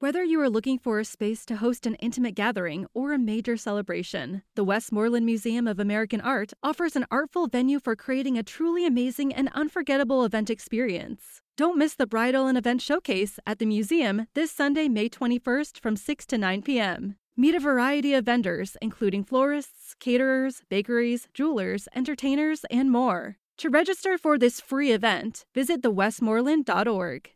Whether you are looking for a space to host an intimate gathering or a major celebration, the Westmoreland Museum of American Art offers an artful venue for creating a truly amazing and unforgettable event experience. Don't miss the Bridal and Event Showcase at the museum this Sunday, May 21st from 6 to 9 p.m. Meet a variety of vendors, including florists, caterers, bakeries, jewelers, entertainers, and more. To register for this free event, visit thewestmoreland.org.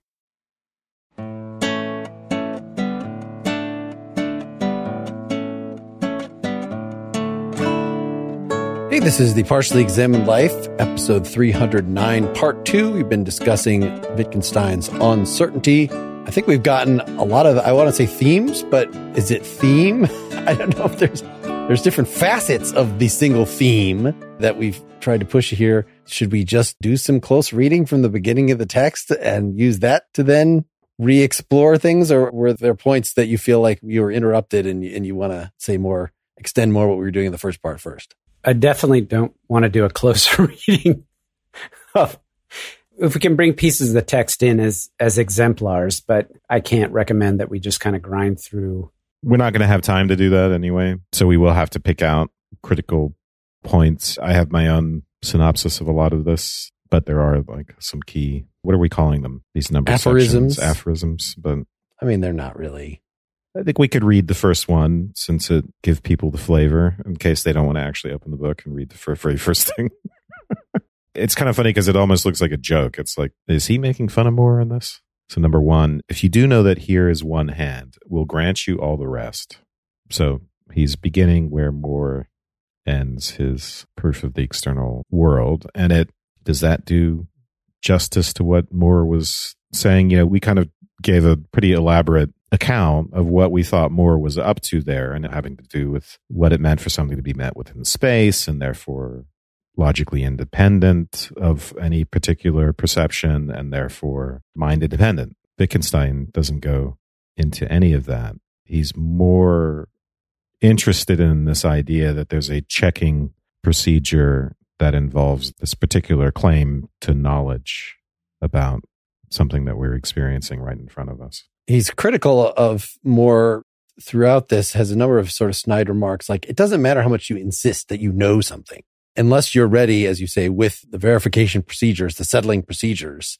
Hey, this is the Partially Examined Life, episode 309, part two. We've been discussing Wittgenstein's On Certainty. I think we've gotten a lot of, I want to say themes, but is it theme? I don't know if there's, there's different facets of the single theme that we've tried to push here. Should we just do some close reading from the beginning of the text and use that to then re-explore things or were there points that you feel like you were interrupted and, and you want to say more, extend more what we were doing in the first part first? I definitely don't want to do a closer reading of if we can bring pieces of the text in as as exemplars, but I can't recommend that we just kind of grind through. We're not going to have time to do that anyway, so we will have to pick out critical points. I have my own synopsis of a lot of this, but there are like some key. What are we calling them? These number Aphorisms. sections, aphorisms. But I mean, they're not really. I think we could read the first one since it give people the flavor in case they don't want to actually open the book and read the very first thing. it's kind of funny because it almost looks like a joke. It's like, is he making fun of Moore in this? So number one, if you do know that here is one hand, we'll grant you all the rest. So he's beginning where Moore ends his proof of the external world. And it does that do justice to what Moore was saying? You know, we kind of gave a pretty elaborate account of what we thought Moore was up to there and having to do with what it meant for something to be met within space and therefore logically independent of any particular perception and therefore mind independent. Wittgenstein doesn't go into any of that. He's more interested in this idea that there's a checking procedure that involves this particular claim to knowledge about something that we're experiencing right in front of us. He's critical of Moore throughout this, has a number of sort of snide remarks like, it doesn't matter how much you insist that you know something. Unless you're ready, as you say, with the verification procedures, the settling procedures,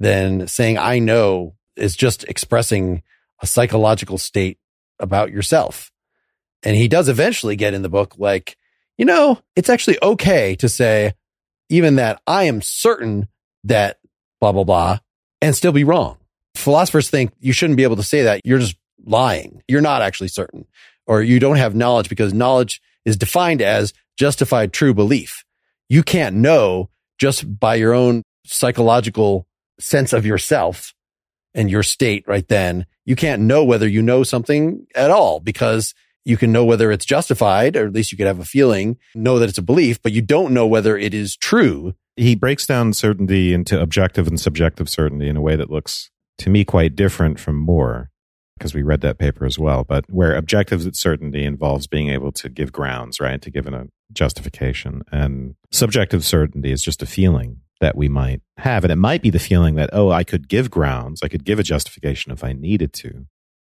then saying I know is just expressing a psychological state about yourself. And he does eventually get in the book like, you know, it's actually okay to say even that I am certain that blah, blah, blah, and still be wrong. Philosophers think you shouldn't be able to say that. You're just lying. You're not actually certain or you don't have knowledge because knowledge is defined as justified true belief. You can't know just by your own psychological sense of yourself and your state right then. You can't know whether you know something at all because you can know whether it's justified, or at least you could have a feeling, know that it's a belief, but you don't know whether it is true. He breaks down certainty into objective and subjective certainty in a way that looks to me quite different from Moore because we read that paper as well, but where objective certainty involves being able to give grounds, right? To give a justification. And subjective certainty is just a feeling that we might have. And it might be the feeling that, oh, I could give grounds, I could give a justification if I needed to.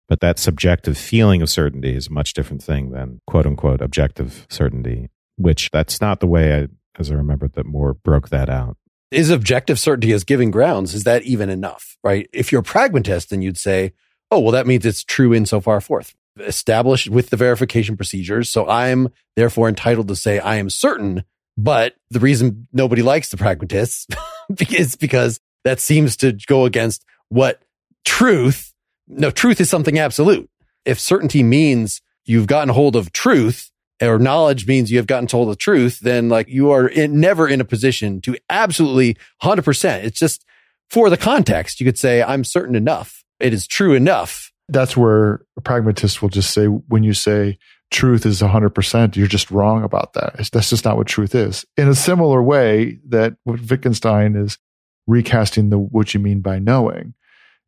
But that subjective feeling of certainty is a much different thing than quote unquote objective certainty, which that's not the way I, as I remembered that Moore broke that out. Is objective certainty as giving grounds, is that even enough, right? If you're a pragmatist, then you'd say, oh, well, that means it's true insofar forth established with the verification procedures. So I'm therefore entitled to say I am certain. But the reason nobody likes the pragmatists is because that seems to go against what truth. No, truth is something absolute. If certainty means you've gotten hold of truth or knowledge means you have gotten told the truth, then like you are in, never in a position to absolutely 100%. It's just for the context. You could say, I'm certain enough. It is true enough that's where a pragmatist will just say, when you say truth is 100%, you're just wrong about that. That's just not what truth is. In a similar way that what Wittgenstein is recasting the what you mean by knowing.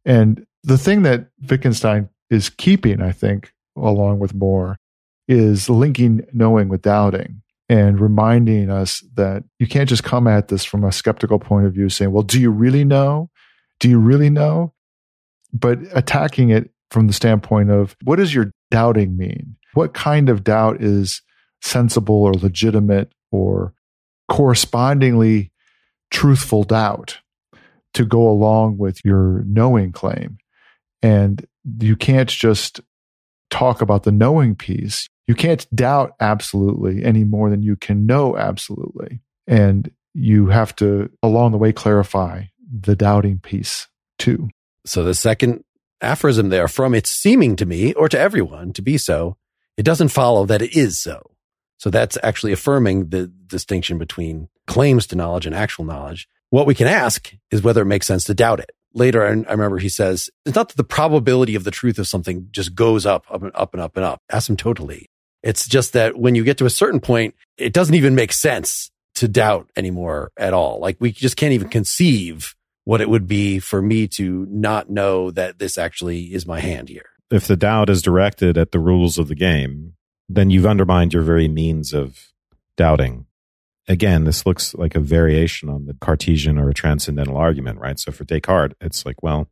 And the thing that Wittgenstein is keeping, I think, along with Moore, is linking knowing with doubting and reminding us that you can't just come at this from a skeptical point of view saying, well, do you really know? Do you really know? But attacking it from the standpoint of what does your doubting mean? What kind of doubt is sensible or legitimate or correspondingly truthful doubt to go along with your knowing claim? And you can't just talk about the knowing piece. You can't doubt absolutely any more than you can know absolutely. And you have to, along the way, clarify the doubting piece too. So the second aphorism there from it's seeming to me or to everyone to be so, it doesn't follow that it is so. So that's actually affirming the distinction between claims to knowledge and actual knowledge. What we can ask is whether it makes sense to doubt it. Later, I remember he says, it's not that the probability of the truth of something just goes up, up and up and up and up asymptotally. It's just that when you get to a certain point, it doesn't even make sense to doubt anymore at all. Like we just can't even conceive what it would be for me to not know that this actually is my hand here. If the doubt is directed at the rules of the game, then you've undermined your very means of doubting. Again, this looks like a variation on the Cartesian or a transcendental argument, right? So for Descartes, it's like, well,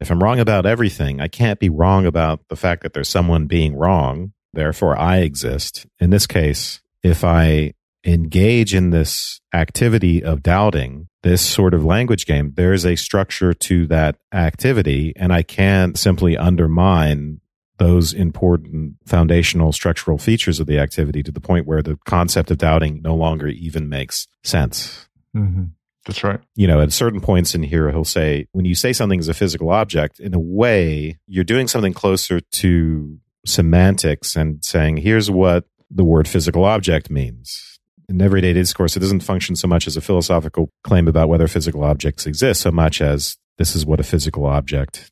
if I'm wrong about everything, I can't be wrong about the fact that there's someone being wrong. Therefore, I exist. In this case, if I engage in this activity of doubting, this sort of language game, there is a structure to that activity, and I can't simply undermine those important foundational structural features of the activity to the point where the concept of doubting no longer even makes sense. Mm-hmm. That's right. You know, at certain points in here, he'll say, when you say something is a physical object, in a way, you're doing something closer to semantics and saying, here's what the word physical object means in everyday discourse, it doesn't function so much as a philosophical claim about whether physical objects exist, so much as this is what a physical object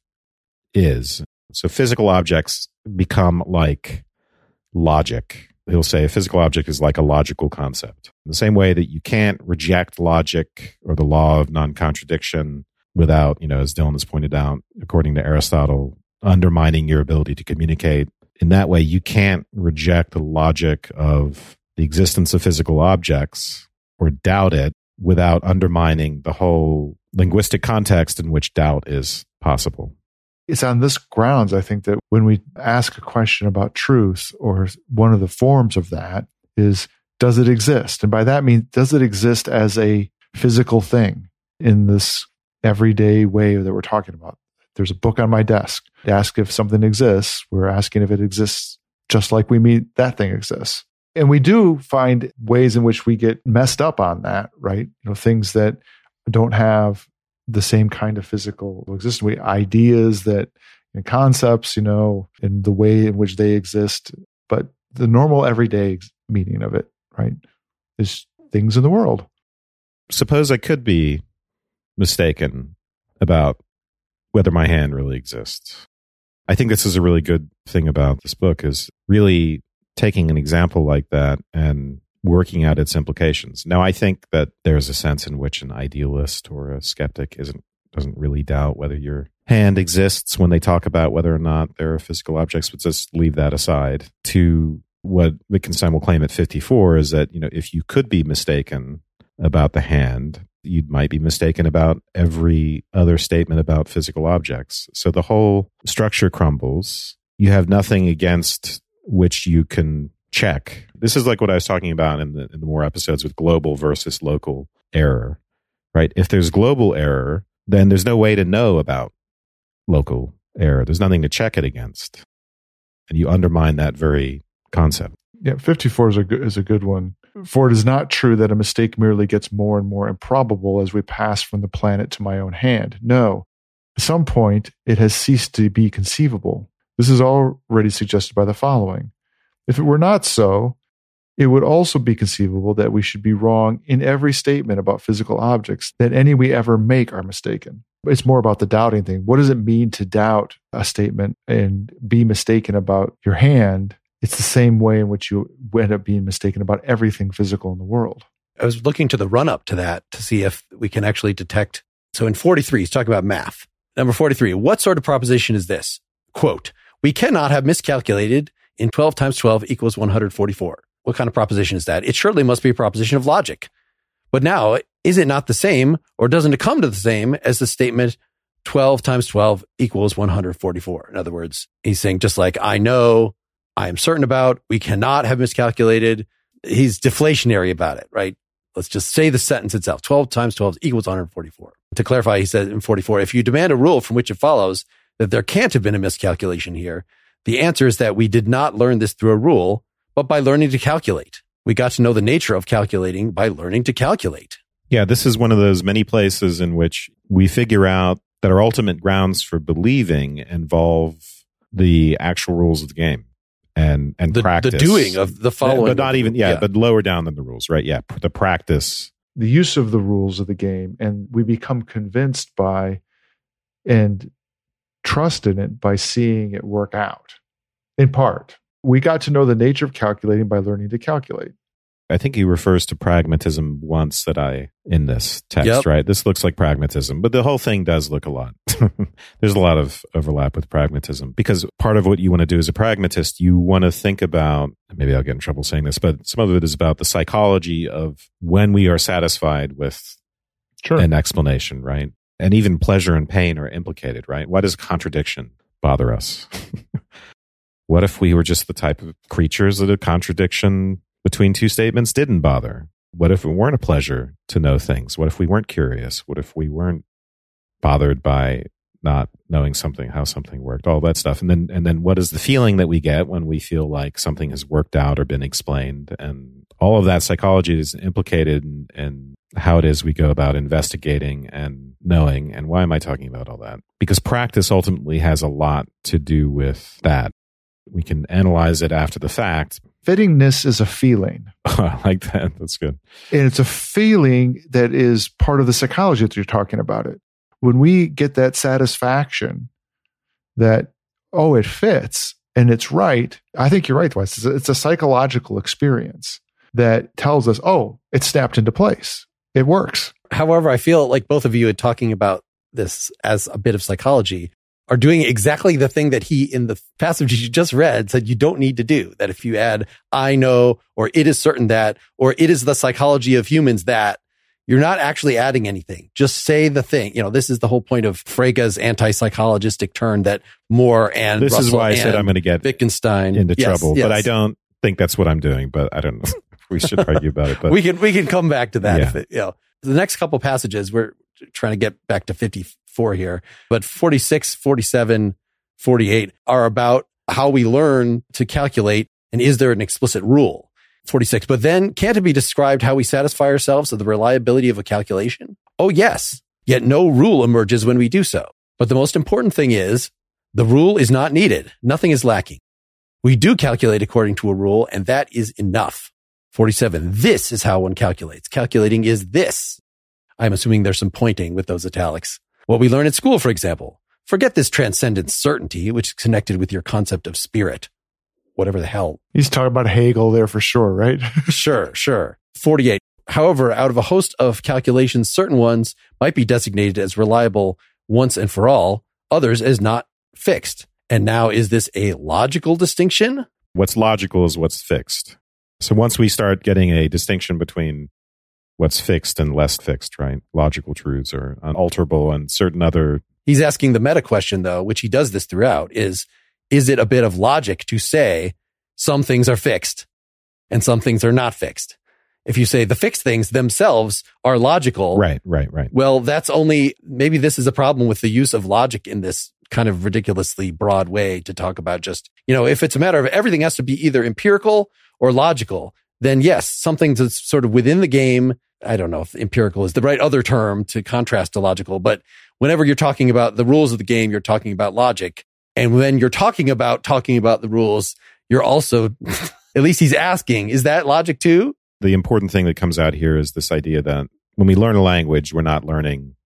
is. So physical objects become like logic. He'll say a physical object is like a logical concept. In the same way that you can't reject logic or the law of non contradiction without, you know, as Dylan has pointed out, according to Aristotle, undermining your ability to communicate. In that way, you can't reject the logic of the existence of physical objects or doubt it without undermining the whole linguistic context in which doubt is possible. It's on this grounds, I think, that when we ask a question about truth, or one of the forms of that is, does it exist? And by that I mean, does it exist as a physical thing in this everyday way that we're talking about? There's a book on my desk. To Ask if something exists. We're asking if it exists just like we mean that thing exists. And we do find ways in which we get messed up on that, right? You know, things that don't have the same kind of physical existence. We ideas that and concepts, you know, in the way in which they exist. But the normal everyday meaning of it, right, is things in the world. Suppose I could be mistaken about whether my hand really exists. I think this is a really good thing about this book is really taking an example like that and working out its implications. Now, I think that there's a sense in which an idealist or a skeptic isn't doesn't really doubt whether your hand exists when they talk about whether or not there are physical objects, but just leave that aside. To what Wittgenstein will claim at 54 is that, you know, if you could be mistaken about the hand, you might be mistaken about every other statement about physical objects. So the whole structure crumbles. You have nothing against which you can check. This is like what I was talking about in the, in the Moore episodes with global versus local error, right? If there's global error, then there's no way to know about local error. There's nothing to check it against. And you undermine that very concept. Yeah, 54 is a good, is a good one. For it is not true that a mistake merely gets more and more improbable as we pass from the planet to my own hand. No, at some point it has ceased to be conceivable. This is already suggested by the following. If it were not so, it would also be conceivable that we should be wrong in every statement about physical objects, that any we ever make are mistaken. It's more about the doubting thing. What does it mean to doubt a statement and be mistaken about your hand? It's the same way in which you end up being mistaken about everything physical in the world. I was looking to the run up to that to see if we can actually detect. So in 43, he's talking about math. Number 43, what sort of proposition is this? Quote, we cannot have miscalculated in 12 times 12 equals 144. What kind of proposition is that? It surely must be a proposition of logic. But now, is it not the same or doesn't it come to the same as the statement 12 times 12 equals 144. In other words, he's saying just like I know, I am certain about, we cannot have miscalculated. He's deflationary about it, right? Let's just say the sentence itself. 12 times 12 equals 144. To clarify, he says in 44, if you demand a rule from which it follows that there can't have been a miscalculation here, the answer is that we did not learn this through a rule, but by learning to calculate. We got to know the nature of calculating by learning to calculate. Yeah, this is one of those many places in which we figure out that our ultimate grounds for believing involve the actual rules of the game and and The, practice. the doing of the following. but not even yeah, Yeah. but lower down than the rules, right? Yeah, the practice. the use of the rules of the game and we become convinced by and trust in it by seeing it work out in part we got to know the nature of calculating by learning to calculate I think he refers to pragmatism once that I in this text, Yep. right? This looks like pragmatism, but the whole thing does look a lot. There's a lot of overlap with pragmatism because part of what you want to do as a pragmatist, you want to think about maybe I'll get in trouble saying this, but some of it is about the psychology of when we are satisfied with sure an explanation, right? And even pleasure and pain are implicated, right? Why does contradiction bother us? what if we were just the type of creatures that a contradiction between two statements didn't bother? What if it weren't a pleasure to know things? What if we weren't curious? What if we weren't bothered by not knowing something, how something worked, all that stuff? And then, and then what is the feeling that we get when we feel like something has worked out or been explained? And all of that psychology is implicated in, in how it is we go about investigating and knowing. And why am I talking about all that? Because practice ultimately has a lot to do with that. We can analyze it after the fact. Fittingness is a feeling I like that. That's good. and it's a feeling that is part of the psychology that you're talking about it when we get that satisfaction that oh it fits and it's right i think you're right Wes. It's a, it's a psychological experience that tells us oh it's snapped into place it works However, I feel like both of you are talking about this as a bit of psychology are doing exactly the thing that he in the passage you just read said you don't need to do. That if you add I know or it is certain that or it is the psychology of humans that you're not actually adding anything. Just say the thing. You know, this is the whole point of Frege's anti-psychologistic turn that Moore and This is why I said I'm going to get Wittgenstein into Yes, trouble, but I don't think that's what I'm doing. But I don't know. we should argue about it. But we can we can come back to that. Yeah. It, you know, the next couple passages we're trying to get back to 54 here, but 46, 47, 48 are about how we learn to calculate and is there an explicit rule? 46. But then can't it be described how we satisfy ourselves of the reliability of a calculation? Oh, yes. Yet no rule emerges when we do so. But the most important thing is the rule is not needed. Nothing is lacking. We do calculate according to a rule and that is enough. 47. This is how one calculates. Calculating is this. I'm assuming there's some pointing with those italics. What we learn at school, for example. Forget this transcendent certainty, which is connected with your concept of spirit. Whatever the hell. he's talking about hegel there for sure right Sure, sure. 48. However, out of a host of calculations, certain ones might be designated as reliable once and for all, others as not fixed. And now is this a logical distinction? what's logical is what's fixed. So once we start getting a distinction between what's fixed and less fixed, right? Logical truths are unalterable and certain other He's asking the meta question though, which he does this throughout is, is it a bit of logic to say some things are fixed and some things are not fixed? If you say the fixed things themselves are logical, right, right, right. well, that's only, maybe this is a problem with the use of logic in this kind of ridiculously broad way to talk about just, you know, if it's a matter of everything has to be either empirical or logical, then yes, something that's sort of within the game. I don't know if empirical is the right other term to contrast to logical, but whenever you're talking about the rules of the game, you're talking about logic. And when you're talking about talking about the rules, you're also, at least he's asking, is that logic too? The important thing that comes out here is this idea that when we learn a language, we're not learning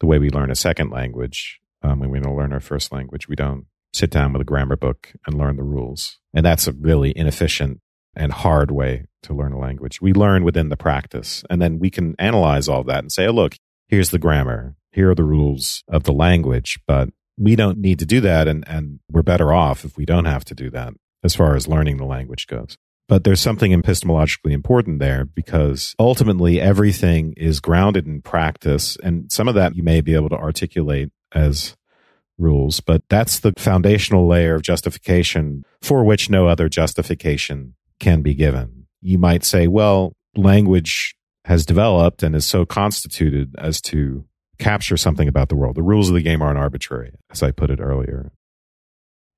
the way we learn a second language. Um, when we learn our first language, we don't sit down with a grammar book and learn the rules. And that's a really inefficient and hard way to learn a language. We learn within the practice, and then we can analyze all that and say, oh, look, here's the grammar, here are the rules of the language, but we don't need to do that. And, and we're better off if we don't have to do that as far as learning the language goes. But there's something epistemologically important there because ultimately everything is grounded in practice. And some of that you may be able to articulate as rules. But that's the foundational layer of justification for which no other justification can be given. You might say, well, language has developed and is so constituted as to capture something about the world. The rules of the game aren't arbitrary, as I put it earlier.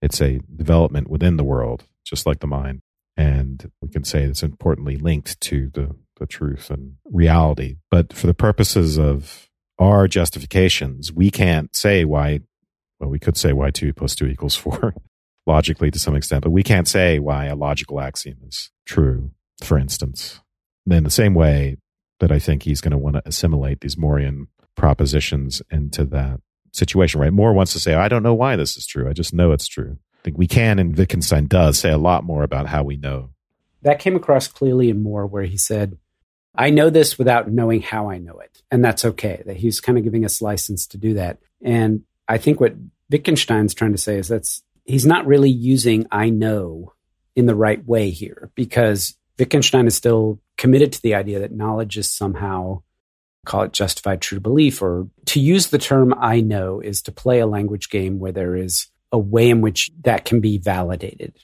It's a development within the world, just like the mind. And we can say it's importantly linked to the, the truth and reality. But for the purposes of our justifications, we can't say why, well, we could say why 2 plus 2 equals 4 logically to some extent, but we can't say why a logical axiom is true, for instance. In the same way that I think he's going to want to assimilate these Morean propositions into that situation, right? Moore wants to say, I don't know why this is true. I just know it's true. I think we can, and Wittgenstein does, say a lot more about how we know. That came across clearly in Moore, where he said, I know this without knowing how I know it. And that's okay. That he's kind of giving us license to do that. And I think what Wittgenstein's trying to say is that's he's not really using I know in the right way here because Wittgenstein is still committed to the idea that knowledge is somehow call it justified true belief or to use the term I know is to play a language game where there is a way in which that can be validated.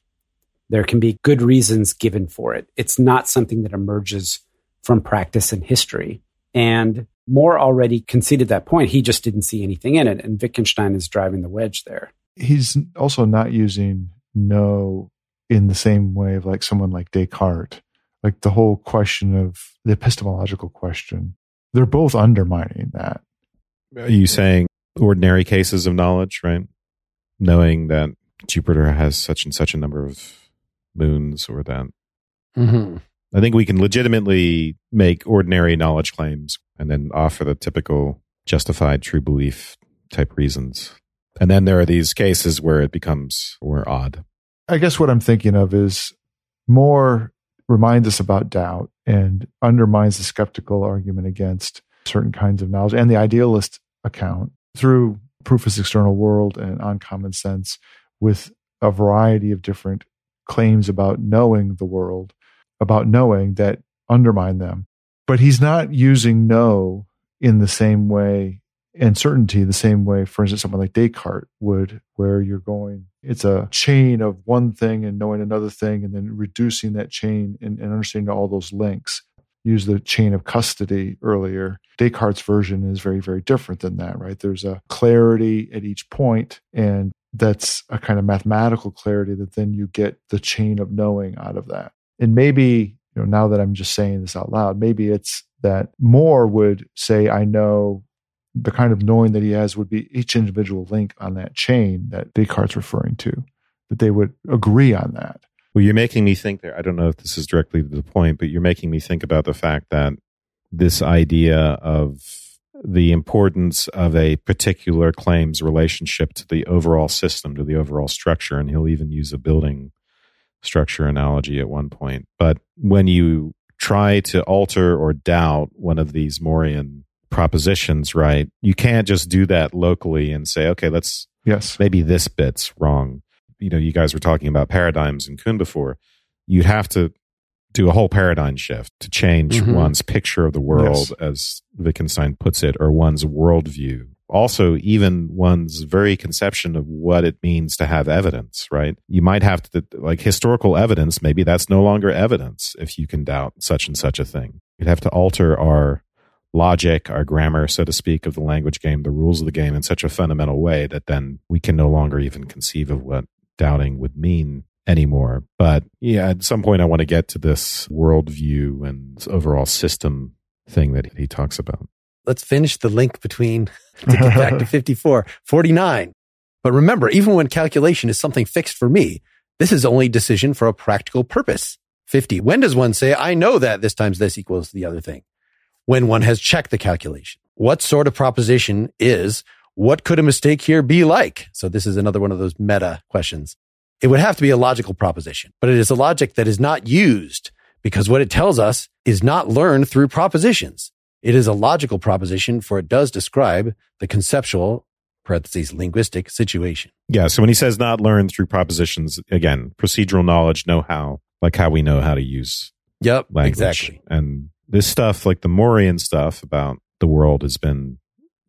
There can be good reasons given for it. It's not something that emerges from practice and history. And Moore already conceded that point. He just didn't see anything in it. And Wittgenstein is driving the wedge there. He's also not using know in the same way of like someone like Descartes. Like the whole question of the epistemological question they're both undermining that. Are you saying ordinary cases of knowledge, right? Knowing that Jupiter has such and such a number of moons or that. Mm-hmm. I think we can legitimately make ordinary knowledge claims and then offer the typical justified true belief type reasons. And then there are these cases where it becomes more odd. I guess what I'm thinking of is Moore reminds us about doubt and undermines the skeptical argument against certain kinds of knowledge and the idealist account through Proof of external world and on common sense with a variety of different claims about knowing the world, about knowing that undermine them. But he's not using know in the same way and certainty the same way, for instance, someone like Descartes would, where you're going, it's a chain of one thing and knowing another thing, and then reducing that chain and, and understanding all those links. Use the chain of custody earlier. Descartes' version is very, very different than that, right? There's a clarity at each point, and that's a kind of mathematical clarity that then you get the chain of knowing out of that. And maybe, you know, now that I'm just saying this out loud, maybe it's that Moore would say, I know the kind of knowing that he has would be each individual link on that chain that Descartes referring to, that they would agree on that. Well, you're making me think there. I don't know if this is directly to the point, but you're making me think about the fact that this idea of the importance of a particular claim's relationship to the overall system, to the overall structure, and he'll even use a building structure analogy at one point. But when you try to alter or doubt one of these Morean propositions right, you can't just do that locally and say, okay, let's yes, maybe this bit's wrong. You know, you guys were talking about paradigms in Kuhn before. You'd have to do a whole paradigm shift to change mm-hmm. one's picture of the world, yes. as Wittgenstein puts it, or one's worldview. Also, even one's very conception of what it means to have evidence, right? You might have to, like historical evidence, maybe that's no longer evidence if you can doubt such and such a thing. You'd have to alter our logic, our grammar, so to speak, of the language game, the rules of the game in such a fundamental way that then we can no longer even conceive of what doubting would mean anymore. But yeah, at some point, I want to get to this worldview and overall system thing that he talks about. Let's finish the link between to get back to 54, 49. But remember, even when calculation is something fixed for me, this is only decision for a practical purpose. 50. When does one say, I know that this times this equals the other thing? When one has checked the calculation. What sort of proposition is what could a mistake here be like? So this is another one of those meta questions. It would have to be a logical proposition, but it is a logic that is not used because what it tells us is not learned through propositions. It is a logical proposition for it does describe the conceptual parentheses linguistic situation. Yeah. So when he says not learned through propositions, again, procedural knowledge, know how, like how we know how to use Yep, language. exactly. And this stuff, like the Morean stuff about the world, has been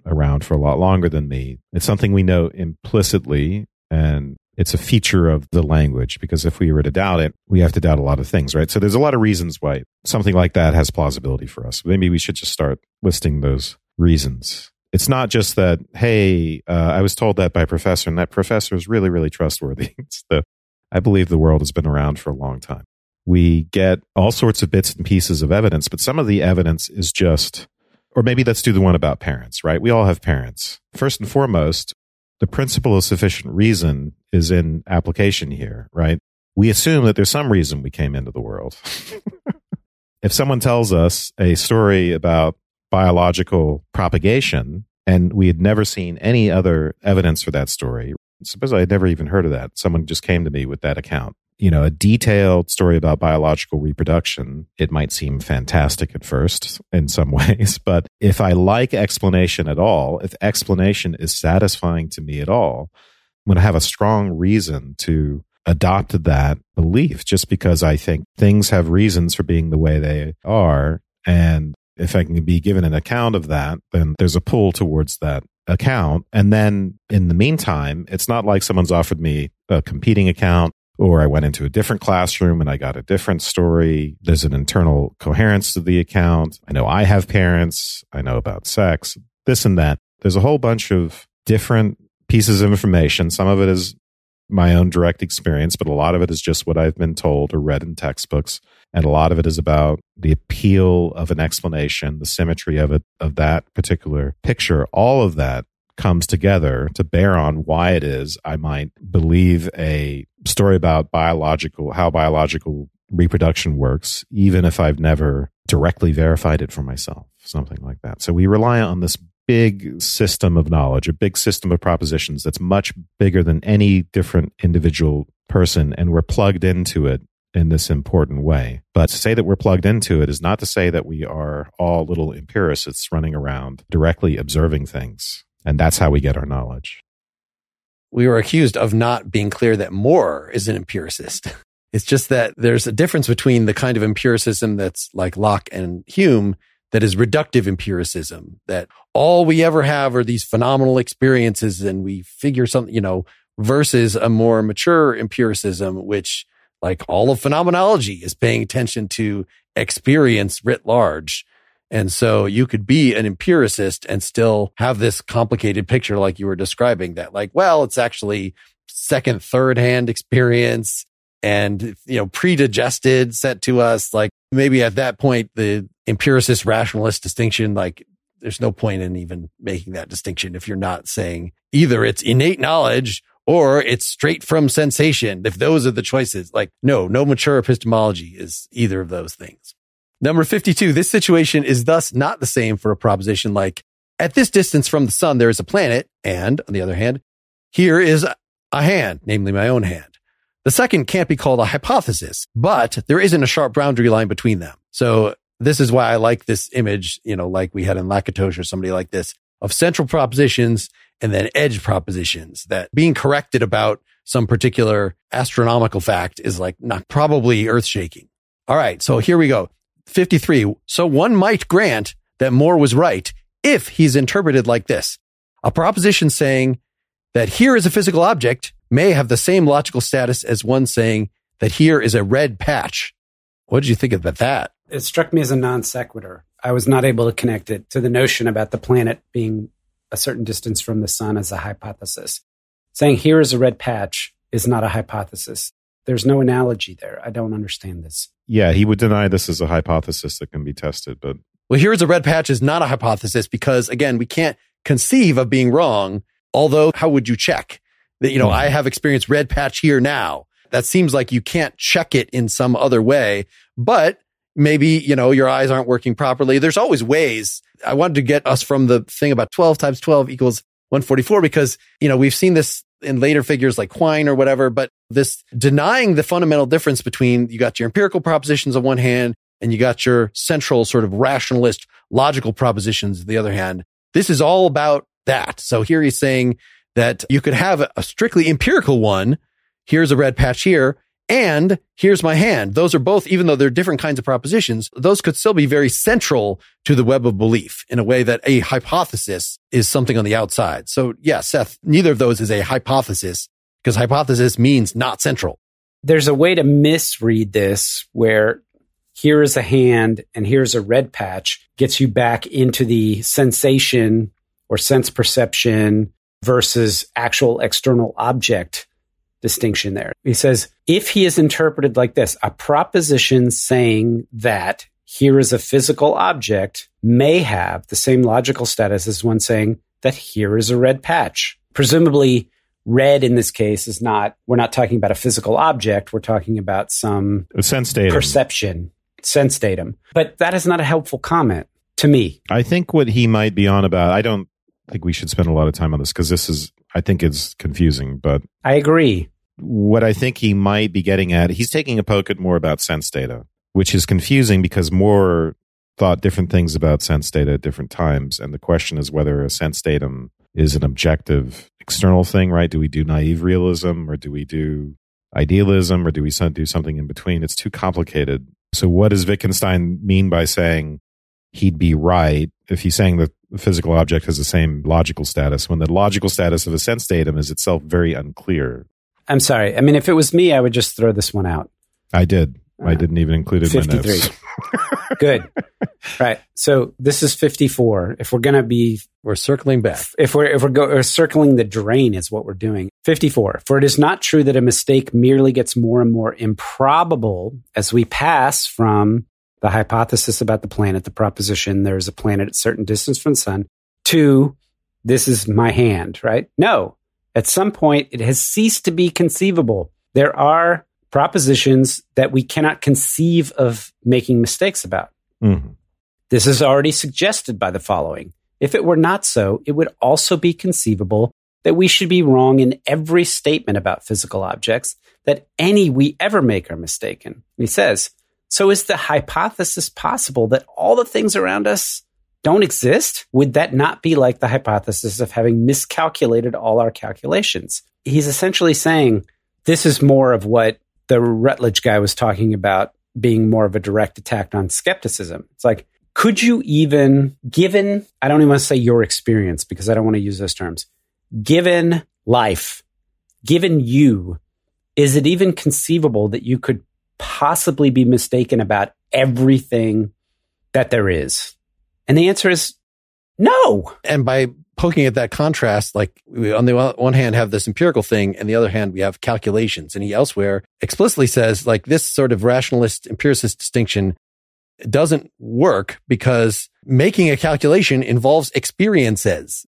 around for a lot longer than me. It's something we know implicitly and it's a feature of the language because if we were to doubt it, we have to doubt a lot of things, right? So there's a lot of reasons why something like that has plausibility for us. Maybe we should just start listing those reasons. It's not just that, hey, uh, I was told that by a professor and that professor is really, really trustworthy. The, I believe the world has been around for a long time. We get all sorts of bits and pieces of evidence, but some of the evidence is just, or maybe let's do the one about parents, right? We all have parents. First and foremost, the principle of sufficient reason is in application here, right? We assume that there's some reason we came into the world. if someone tells us a story about biological propagation and we had never seen any other evidence for that story, suppose I had never even heard of that. Someone just came to me with that account you know, a detailed story about biological reproduction, it might seem fantastic at first in some ways. But if I like explanation at all, if explanation is satisfying to me at all, I'm going to have a strong reason to adopt that belief just because I think things have reasons for being the way they are. And if I can be given an account of that, then there's a pull towards that account. And then in the meantime, it's not like someone's offered me a competing account or I went into a different classroom and I got a different story. There's an internal coherence to the account. I know I have parents. I know about sex, this and that. There's a whole bunch of different pieces of information. Some of it is my own direct experience, but a lot of it is just what I've been told or read in textbooks. And a lot of it is about the appeal of an explanation, the symmetry of it, of that particular picture. All of that comes together to bear on why it is I might believe a story about biological, how biological reproduction works, even if I've never directly verified it for myself, something like that. So we rely on this big system of knowledge, a big system of propositions that's much bigger than any different individual person, and we're plugged into it in this important way. But to say that we're plugged into it is not to say that we are all little empiricists running around directly observing things. And that's how we get our knowledge. We were accused of not being clear that Moore is an empiricist. It's just that there's a difference between the kind of empiricism that's like Locke and Hume that is reductive empiricism, that all we ever have are these phenomenal experiences and we figure something, you know, versus a more mature empiricism, which like all of phenomenology is paying attention to experience writ large and so you could be an empiricist and still have this complicated picture like you were describing that like, well, it's actually second, third hand experience and, you know, pre-digested set to us. Like maybe at that point, the empiricist rationalist distinction, like there's no point in even making that distinction if you're not saying either it's innate knowledge or it's straight from sensation. If those are the choices, like no, no mature epistemology is either of those things. Number 52. This situation is thus not the same for a proposition like at this distance from the sun, there is a planet. And on the other hand, here is a hand, namely my own hand. The second can't be called a hypothesis, but there isn't a sharp boundary line between them. So this is why I like this image, you know, like we had in Lakatos or somebody like this of central propositions and then edge propositions that being corrected about some particular astronomical fact is like not probably earth shaking. All right. So here we go. 53. So one might grant that Moore was right if he's interpreted like this. A proposition saying that here is a physical object may have the same logical status as one saying that here is a red patch. What did you think about that? It struck me as a non sequitur. I was not able to connect it to the notion about the planet being a certain distance from the sun as a hypothesis. Saying here is a red patch is not a hypothesis. There's no analogy there. I don't understand this. Yeah, he would deny this as a hypothesis that can be tested, but well, here's a red patch is not a hypothesis because again, we can't conceive of being wrong. Although, how would you check that? You know, mm-hmm. I have experienced red patch here now. That seems like you can't check it in some other way, but maybe, you know, your eyes aren't working properly. There's always ways. I wanted to get us from the thing about 12 times 12 equals 144 because, you know, we've seen this in later figures like Quine or whatever, but this denying the fundamental difference between you got your empirical propositions on one hand and you got your central sort of rationalist logical propositions on the other hand. This is all about that. So here he's saying that you could have a strictly empirical one. Here's a red patch here. And here's my hand. Those are both, even though they're different kinds of propositions, those could still be very central to the web of belief in a way that a hypothesis is something on the outside. So yeah, Seth, neither of those is a hypothesis because hypothesis means not central. There's a way to misread this where here is a hand and here's a red patch gets you back into the sensation or sense perception versus actual external object distinction there. He says, if he is interpreted like this, a proposition saying that here is a physical object may have the same logical status as one saying that here is a red patch. Presumably, red in this case is not, we're not talking about a physical object. We're talking about some A sense datum. perception, sense datum. But that is not a helpful comment to me. I think what he might be on about, I don't think we should spend a lot of time on this because this is, I think it's confusing, but I agree. What I think he might be getting at, he's taking a poke at Moore about sense data, which is confusing because Moore thought different things about sense data at different times. And the question is whether a sense datum is an objective external thing, right? Do we do naive realism or do we do idealism or do we do something in between? It's too complicated. So what does Wittgenstein mean by saying he'd be right if he's saying that the physical object has the same logical status when the logical status of a sense datum is itself very unclear? I'm sorry. I mean, if it was me, I would just throw this one out. I did. I Uh, didn't even include it in my 53. notes. Good. right. So this is 54. If we're going to be, We're circling back. if we're, if we're, go, or circling the drain is what we're doing. 54. For it is not true that a mistake merely gets more and more improbable as we pass from the hypothesis about the planet, the proposition there's a planet at a certain distance from the sun, to this is my hand, right? No. At some point, it has ceased to be conceivable. There are propositions that we cannot conceive of making mistakes about. Mhm. This is already suggested by the following. If it were not so, it would also be conceivable that we should be wrong in every statement about physical objects, that any we ever make are mistaken. He says, so is the hypothesis possible that all the things around us don't exist? Would that not be like the hypothesis of having miscalculated all our calculations? He's essentially saying this is more of what the Rutledge guy was talking about being more of a direct attack on skepticism. It's like, could you even, given, I don't even want to say your experience because I don't want to use those terms, given life, given you, is it even conceivable that you could possibly be mistaken about everything that there is? And the answer is no. And by poking at that contrast, like we, on the one- one hand have this empirical thing, and the other hand we have calculations. And he elsewhere explicitly says like this sort of rationalist empiricist distinction doesn't work because making a calculation involves experiences,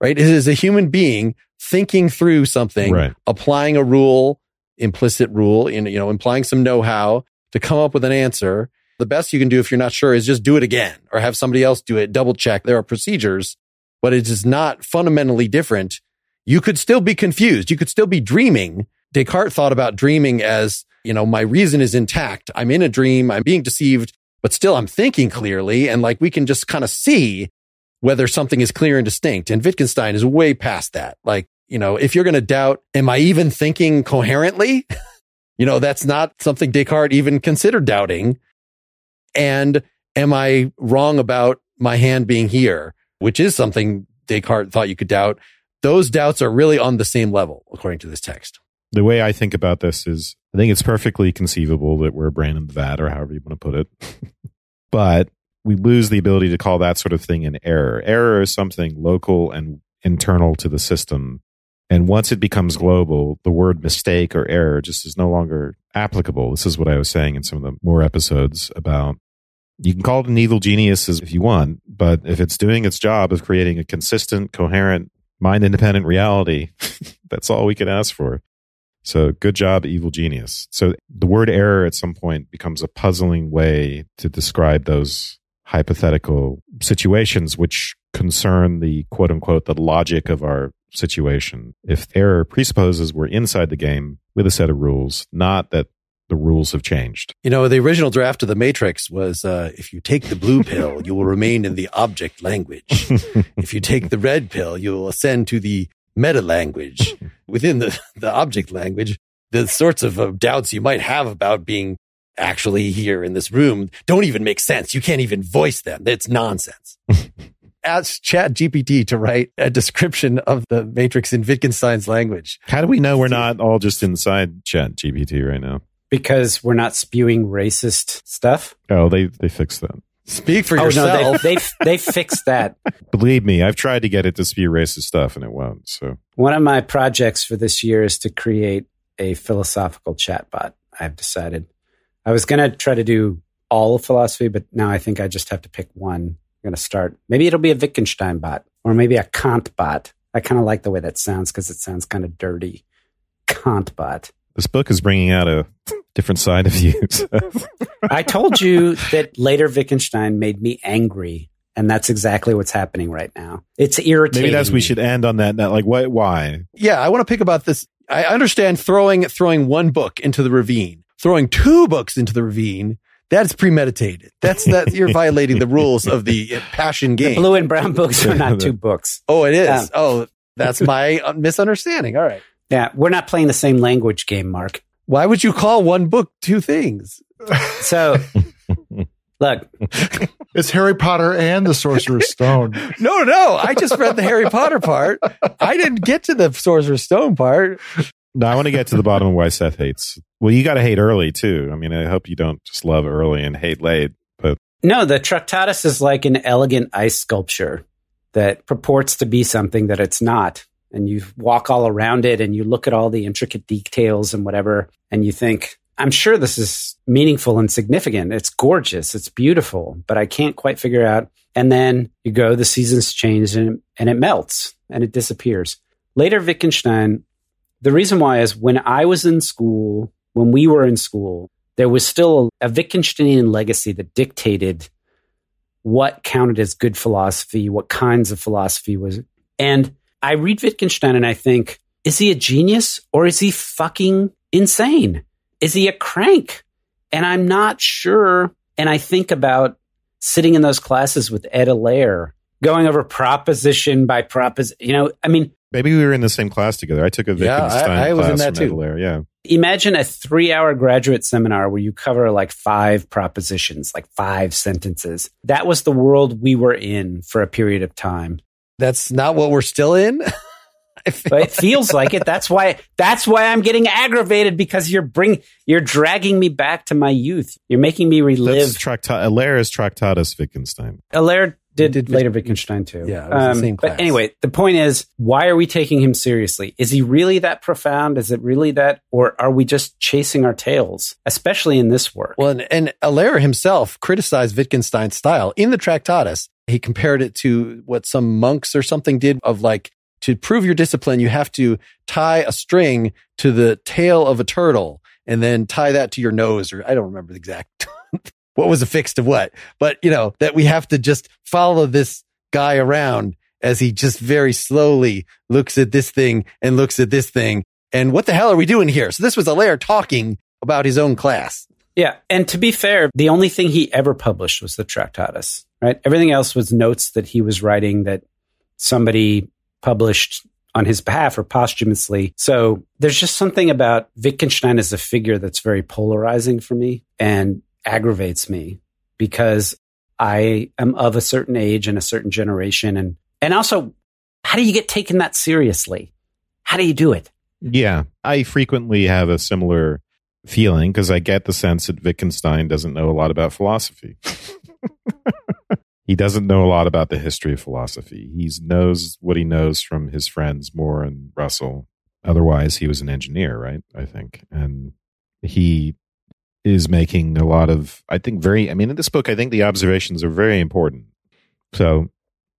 right? It is a human being thinking through something, Right. applying a rule, implicit rule, in, you know, implying some know-how to come up with an answer. The best you can do if you're not sure is just do it again or have somebody else do it, double check. There are procedures, but it is not fundamentally different. You could still be confused. You could still be dreaming. Descartes thought about dreaming as, you know, my reason is intact. I'm in a dream. I'm being deceived, but still I'm thinking clearly. And like we can just kind of see whether something is clear and distinct. And Wittgenstein is way past that. Like, you know, if you're going to doubt, am I even thinking coherently? you know, that's not something Descartes even considered doubting. And am I wrong about my hand being here, which is something Descartes thought you could doubt? Those doubts are really on the same level, according to this text. The way I think about this is I think it's perfectly conceivable that we're a brain in the vat or however you want to put it. but we lose the ability to call that sort of thing an error. Error is something local and internal to the system. And once it becomes global, the word mistake or error just is no longer applicable. This is what I was saying in some of the Moore episodes about you can call it an evil genius if you want, but if it's doing its job of creating a consistent, coherent, mind independent reality, that's all we can ask for. So good job, evil genius. So the word error at some point becomes a puzzling way to describe those hypothetical situations which concern the quote unquote the logic of our situation. If error presupposes we're inside the game with a set of rules, not that the rules have changed. You know, the original draft of the Matrix was uh, if you take the blue pill, you will remain in the object language. if you take the red pill, you will ascend to the meta language within the, the object language. the sorts of uh, doubts you might have about being actually here in this room don't even make sense. You can't even voice them. It's nonsense. Ask Chat GPT to write a description of the Matrix in Wittgenstein's language. How do we know we're not all just inside Chat GPT right now? Because we're not spewing racist stuff. Oh, they they fixed that. Speak for oh yourself. no, they, they they fixed that. Believe me, I've tried to get it to spew racist stuff and it won't. So One of my projects for this year is to create a philosophical chatbot. I've decided. I was going to try to do all of philosophy, but now I think I just have to pick one. I'm going to start. Maybe it'll be a Wittgenstein bot or maybe a Kant bot. I kind of like the way that sounds because it sounds kind of dirty. Kant bot. this book is bringing out a different side of you. So. I told you that later Wittgenstein made me angry, and that's exactly what's happening right now. It's irritating. Maybe that's we should end on that. Not like what? Why? yeah, I want to pick about this. I understand throwing throwing one book into the ravine, throwing two books into the ravine. That's premeditated. That's that you're violating the rules of the passion The game. blue and brown books are not two books. oh, it is. Um, oh, that's my misunderstanding. All right. Yeah, we're not playing the same language game, Mark. Why would you call one book two things? So, look, It's Harry Potter and the Sorcerer's Stone. No, no. I just read the Harry Potter part. I didn't get to the Sorcerer's Stone part. No, I want to get to the bottom of why Seth hates. Well, you got to hate early too. I mean, I hope you don't just love early and hate late. But no, the Tractatus is like an elegant ice sculpture that purports to be something that it's not. And you walk all around it and you look at all the intricate details and whatever, and you think, I'm sure this is meaningful and significant. It's gorgeous. It's beautiful, but I can't quite figure out. And then you go, the seasons change and, and it melts and it disappears. Later, Wittgenstein, the reason why is when I was in school, when we were in school, there was still a Wittgensteinian legacy that dictated what counted as good philosophy, what kinds of philosophy was. And I read Wittgenstein and I think, is he a genius or is he fucking insane? Is he a crank? And I'm not sure. And I think about sitting in those classes with Ed Allaire, going over proposition by proposition. You know, I mean, maybe we were in the same class together. I took a Yeah, I- Wittgenstein I was in class that from too. Ed Yeah, imagine a three hour graduate seminar where you cover like five propositions, like five sentences. That was the world we were in for a period of time. That's not what we're still in. Feel But it feels like it. That's why that's why I'm getting aggravated because you're bring you're dragging me back to my youth. You're making me relive. that's Tracta- Allaire is Tractatus Wittgenstein. Allaire did, Did later Wittgenstein too. Um, Yeah, it was the same class. But anyway, the point is, why are we taking him seriously? Is he really that profound? Is it really that, or are we just chasing our tails? Especially in this work. Well, and, and Allaire himself criticized Wittgenstein's style in the Tractatus. He compared it to what some monks or something did of like, to prove your discipline, you have to tie a string to the tail of a turtle and then tie that to your nose, or I don't remember the exact what was affixed to what, but you know, that we have to just follow this guy around as he just very slowly looks at this thing and looks at this thing. And what the hell are we doing here? So this was Allaire talking about his own class. Yeah. And to be fair, the only thing he ever published was the Tractatus, right? Everything else was notes that he was writing that somebody published on his behalf or posthumously. So there's just something about Wittgenstein as a figure that's very polarizing for me and aggravates me because I am of a certain age and a certain generation. And, and also, how do you get taken that seriously? How do you do it? Yeah, I frequently have a similar feeling because I get the sense that Wittgenstein doesn't know a lot about philosophy. he doesn't know a lot about the history of philosophy. He knows what he knows from his friends Moore and Russell. Otherwise, he was an engineer, right? I think, and he is making a lot of, I think, very. I mean, in this book, I think the observations are very important. So,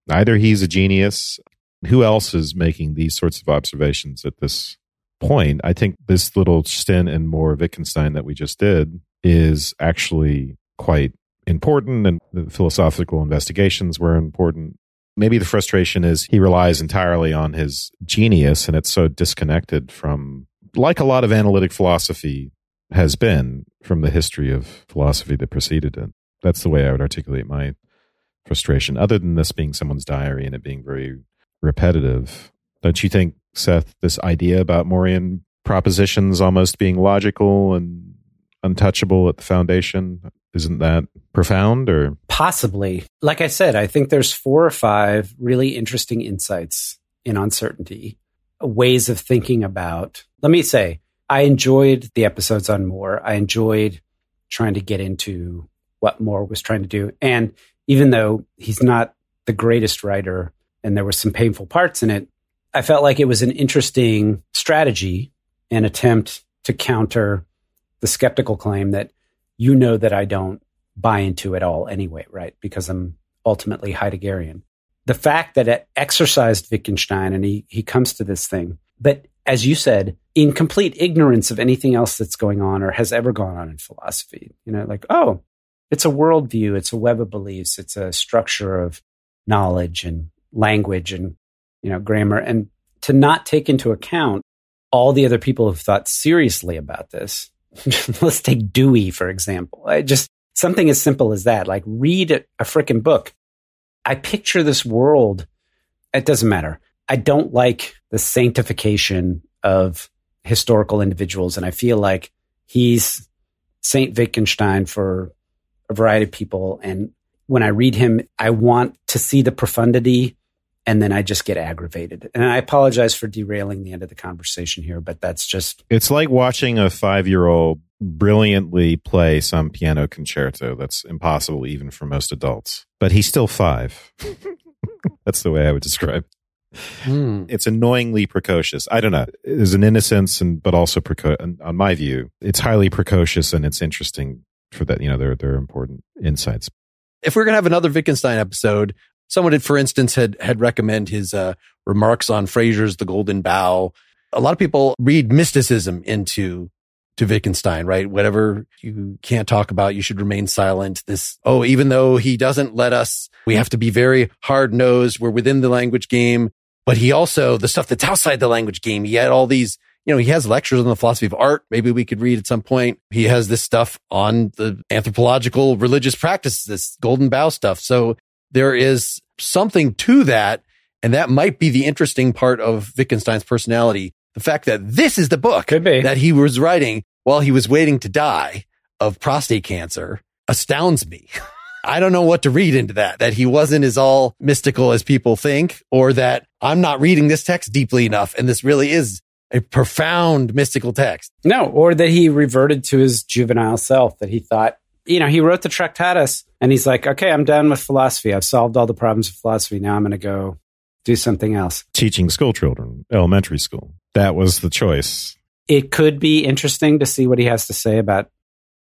either he's a genius. Who else is making these sorts of observations at this point, I think this little stint in more Wittgenstein that we just did is actually quite important, and the philosophical investigations were important. Maybe the frustration is he relies entirely on his genius, and it's so disconnected from, like a lot of analytic philosophy has been from the history of philosophy that preceded it. That's the way I would articulate my frustration, other than this being someone's diary and it being very repetitive. Don't you think Seth, this idea about Moorean propositions almost being logical and untouchable at the foundation. Isn't that profound or possibly? Like I said, I think there's four or five really interesting insights in On Certainty, ways of thinking about. Let me say, I enjoyed the episodes on Moore. I enjoyed trying to get into what Moore was trying to do. And even though he's not the greatest writer and there were some painful parts in it, I felt like it was an interesting strategy and attempt to counter the skeptical claim that you know that I don't buy into at all anyway, right? Because I'm ultimately Heideggerian. The fact that it exercised Wittgenstein and he, he comes to this thing, but as you said, in complete ignorance of anything else that's going on or has ever gone on in philosophy, you know, like, oh, it's a worldview, it's a web of beliefs, it's a structure of knowledge and language and, you know, grammar. And to not take into account all the other people who've thought seriously about this. Let's take Dewey, for example. I just something as simple as that, like read a, a freaking book. I picture this world. It doesn't matter. I don't like the sanctification of historical individuals. And I feel like he's Saint Wittgenstein for a variety of people. And when I read him, I want to see the profundity and then I just get aggravated. And I apologize for derailing the end of the conversation here, but that's just. It's like watching a five year old brilliantly play some piano concerto that's impossible even for most adults. But he's still five. that's the way I would describe. Hmm. It's annoyingly precocious. I don't know. There's an innocence, and but also preco- on my view, it's highly precocious and it's interesting for that. You know, there there are important insights. If we're gonna have another Wittgenstein episode, someone had, for instance, had had recommend his uh, remarks on Frazer's The Golden Bough. A lot of people read mysticism into to Wittgenstein, right? Whatever you can't talk about, you should remain silent. This, oh, even though he doesn't let us, we have to be very hard nosed. We're within the language game, but he also, the stuff that's outside the language game, he had all these, you know, he has lectures on the philosophy of art. Maybe we could read at some point. He has this stuff on the anthropological religious practices, this golden bough stuff. So there is something to that. And that might be the interesting part of Wittgenstein's personality. The fact that this is the book that he was writing while he was waiting to die of prostate cancer astounds me. I don't know what to read into that, that he wasn't as all mystical as people think, or that I'm not reading this text deeply enough. And this really is a profound mystical text. No, or that he reverted to his juvenile self, that he thought you know, he wrote the Tractatus and he's like, okay, I'm done with philosophy. I've solved all the problems of philosophy. Now I'm going to go do something else. Teaching school children, elementary school. That was the choice. It could be interesting to see what he has to say about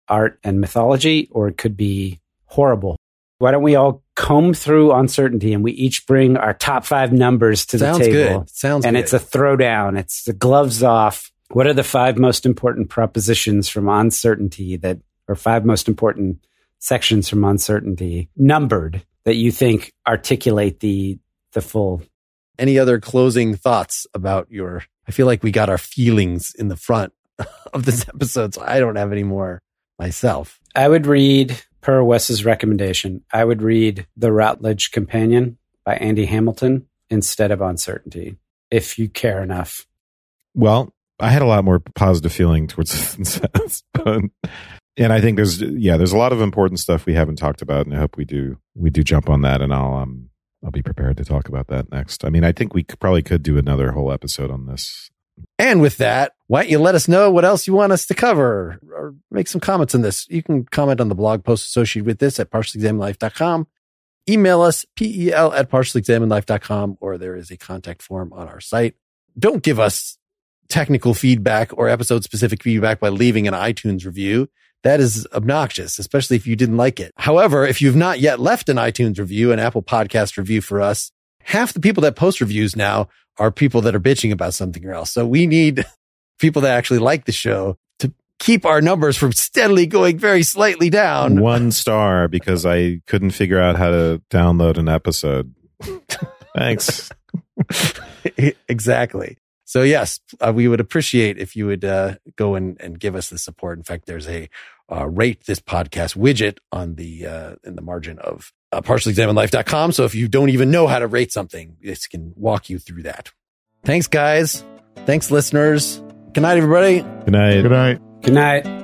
art and mythology, or it could be horrible. Why don't we all comb through On Certainty and we each bring our top five numbers to Sounds the table? Good. Sounds and good. it's a throwdown. It's the gloves off. What are the five most important propositions from On Certainty that or five most important sections from On Certainty numbered that you think articulate the the full any other closing thoughts about your i feel like we got our feelings in the front of this episode so i don't have any more myself i would read per wes's recommendation i would read the routledge companion by andy hamilton instead of On Certainty if you care enough well i had a lot more positive feeling towards this but and I think there's yeah, there's a lot of important stuff we haven't talked about, and I hope we do we do jump on that, and I'll um I'll be prepared to talk about that next. I mean, I think we could, probably could do another whole episode on this. And with that, why don't you let us know what else you want us to cover or make some comments on this? You can comment on the blog post associated with this at partiallyexaminedlife.com. Email us, pel at partiallyexaminedlife.com, or there is a contact form on our site. Don't give us technical feedback or episode specific feedback by leaving an iTunes review. That is obnoxious, especially if you didn't like it. However, if you've not yet left an iTunes review, an Apple podcast review for us, half the people that post reviews now are people that are bitching about something else. So we need people that actually like the show to keep our numbers from steadily going very slightly down. One star because I couldn't figure out how to download an episode. Thanks. exactly. So yes, uh, we would appreciate if you would uh, go and, and give us the support. In fact, there's a uh, rate this podcast widget on the uh, in the margin of uh, partiallyexaminedlife.com. So if you don't even know how to rate something, this can walk you through that. Thanks, guys. Thanks, listeners. Good night, everybody. Good night. Good night. Good night.